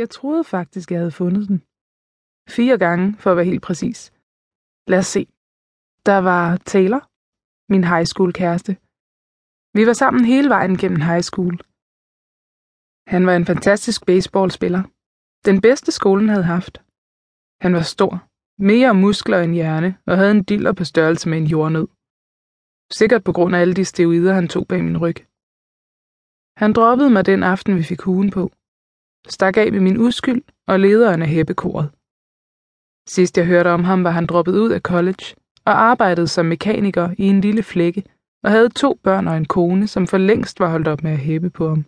Jeg troede faktisk, jeg havde fundet den. Fire gange, for at være helt præcis. Lad os se. Der var Taylor, min high school kæreste. Vi var sammen hele vejen gennem high school. Han var en fantastisk baseballspiller. Den bedste skolen havde haft. Han var stor, mere muskler end hjerne, og havde en diller på størrelse med en jordnød. Sikkert på grund af alle de steroider, han tog bag min ryg. Han droppede mig den aften, vi fik huen på. Stak af med min uskyld og lederen af hæppekoret. Sidst jeg hørte om ham, var han droppet ud af college og arbejdede som mekaniker i en lille flække og havde to børn og en kone, som for længst var holdt op med at hæppe på ham.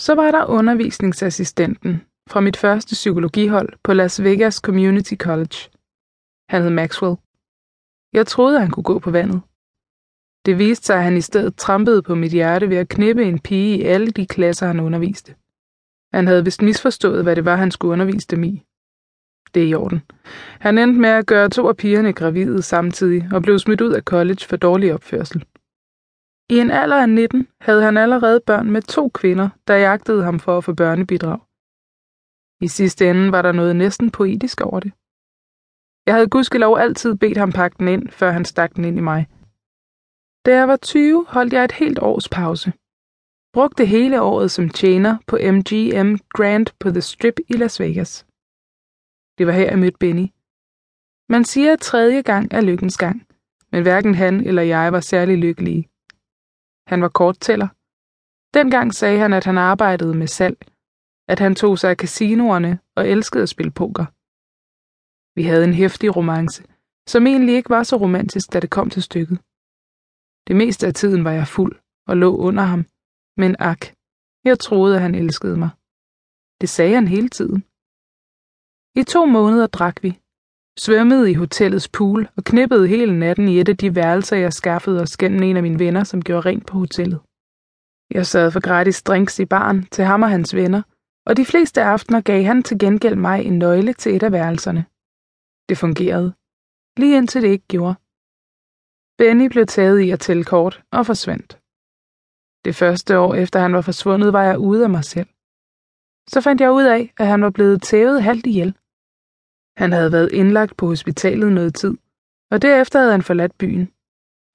Så var der undervisningsassistenten fra mit første psykologihold på Las Vegas Community College. Han hed Maxwell. Jeg troede, han kunne gå på vandet. Det viste sig, at han i stedet trampede på mit hjerte ved at knippe en pige i alle de klasser, han underviste. Han havde vist misforstået, hvad det var, han skulle undervise dem i. Det er i orden. Han endte med at gøre to af pigerne gravide samtidig og blev smidt ud af college for dårlig opførsel. I en alder af 19 havde han allerede børn med to kvinder, der jagtede ham for at få børnebidrag. I sidste ende var der noget næsten poetisk over det. Jeg havde gudskelov altid bedt ham pakke den ind, før han stak den ind i mig. Da jeg var 20, holdt jeg et helt års pause. Brugte hele året som tjener på MGM Grand på The Strip i Las Vegas. Det var her, jeg mødte Benny. Man siger, at tredje gang er lykkens gang, men hverken han eller jeg var særlig lykkelige. Han var korttæller. Dengang sagde han, at han arbejdede med salg, at han tog sig af casinoerne og elskede at spille poker. Vi havde en hæftig romance, som egentlig ikke var så romantisk, da det kom til stykket. Det meste af tiden var jeg fuld og lå under ham, men ak, jeg troede, at han elskede mig. Det sagde han hele tiden. I to måneder drak vi, svømmede i hotellets pool og knippede hele natten i et af de værelser, jeg skaffede os gennem en af mine venner, som gjorde rent på hotellet. Jeg sad for gratis drinks i baren til ham og hans venner, og de fleste aftener gav han til gengæld mig en nøgle til et af værelserne. Det fungerede, lige indtil det ikke gjorde. Benny blev taget i at tælle kort og forsvandt. Det første år efter han var forsvundet, var jeg ude af mig selv. Så fandt jeg ud af, at han var blevet tævet halvt ihjel. Han havde været indlagt på hospitalet noget tid, og derefter havde han forladt byen,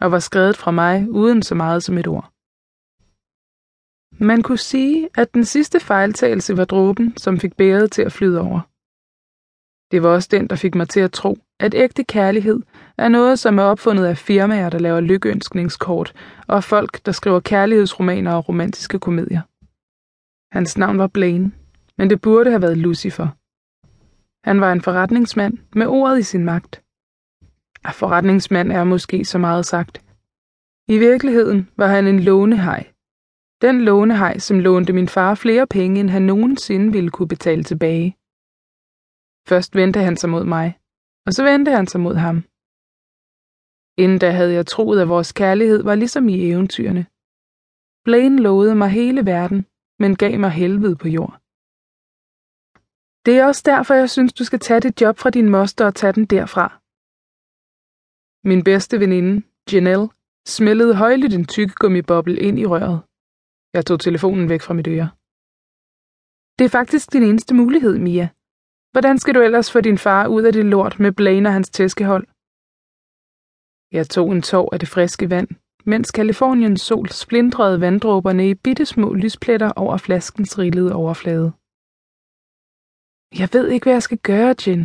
og var skrevet fra mig uden så meget som et ord. Man kunne sige, at den sidste fejltagelse var dråben, som fik bæret til at flyde over. Det var også den, der fik mig til at tro, at ægte kærlighed er noget, som er opfundet af firmaer, der laver lykkeønskningskort, og folk, der skriver kærlighedsromaner og romantiske komedier. Hans navn var Blaine, men det burde have været Lucifer. Han var en forretningsmand med ordet i sin magt. Ah, forretningsmand er måske så meget sagt. I virkeligheden var han en lånehej. Den lånehej, som lånte min far flere penge, end han nogensinde ville kunne betale tilbage. Først vendte han sig mod mig, og så vendte han sig mod ham. Inden da havde jeg troet, at vores kærlighed var ligesom i eventyrene. Blaine lovede mig hele verden, men gav mig helvede på jord. Det er også derfor, jeg synes, du skal tage dit job fra din moster og tage den derfra. Min bedste veninde, Janelle, smældede højligt en tykkegummiboble ind i røret. Jeg tog telefonen væk fra mit øre. Det er faktisk din eneste mulighed, Mia. Hvordan skal du ellers få din far ud af det lort med Blaine og hans tæskehold? Jeg tog en tår af det friske vand, mens Kaliforniens sol splindrede vanddråberne i bittesmå lyspletter over flaskens rillede overflade. Jeg ved ikke, hvad jeg skal gøre, Jen.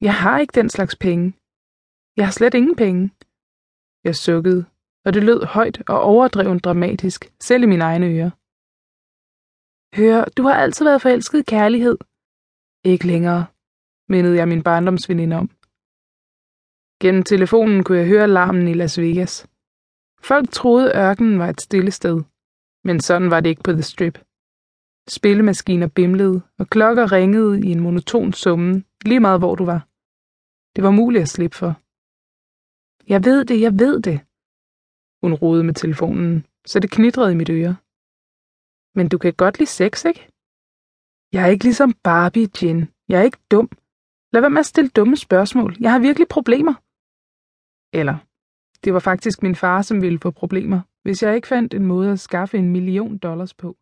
Jeg har ikke den slags penge. Jeg har slet ingen penge. Jeg sukkede, og det lød højt og overdrevet dramatisk, selv i mine egne ører. Hør, du har altid været forelsket i kærlighed. Ikke længere, mindede jeg min barndomsveninde om. Gennem telefonen kunne jeg høre larmen i Las Vegas. Folk troede, ørkenen var et stille sted, men sådan var det ikke på The Strip. Spillemaskiner bimlede, og klokker ringede i en monoton summen, lige meget hvor du var. Det var muligt at slippe for. Jeg ved det, jeg ved det. Hun rodede med telefonen, så det knitrede i mit øre. Men du kan godt lide sex, ikke? Jeg er ikke ligesom Barbie, Jen. Jeg er ikke dum. Lad være med at stille dumme spørgsmål. Jeg har virkelig problemer. Eller, det var faktisk min far, som ville få problemer, hvis jeg ikke fandt en måde at skaffe en million dollars på.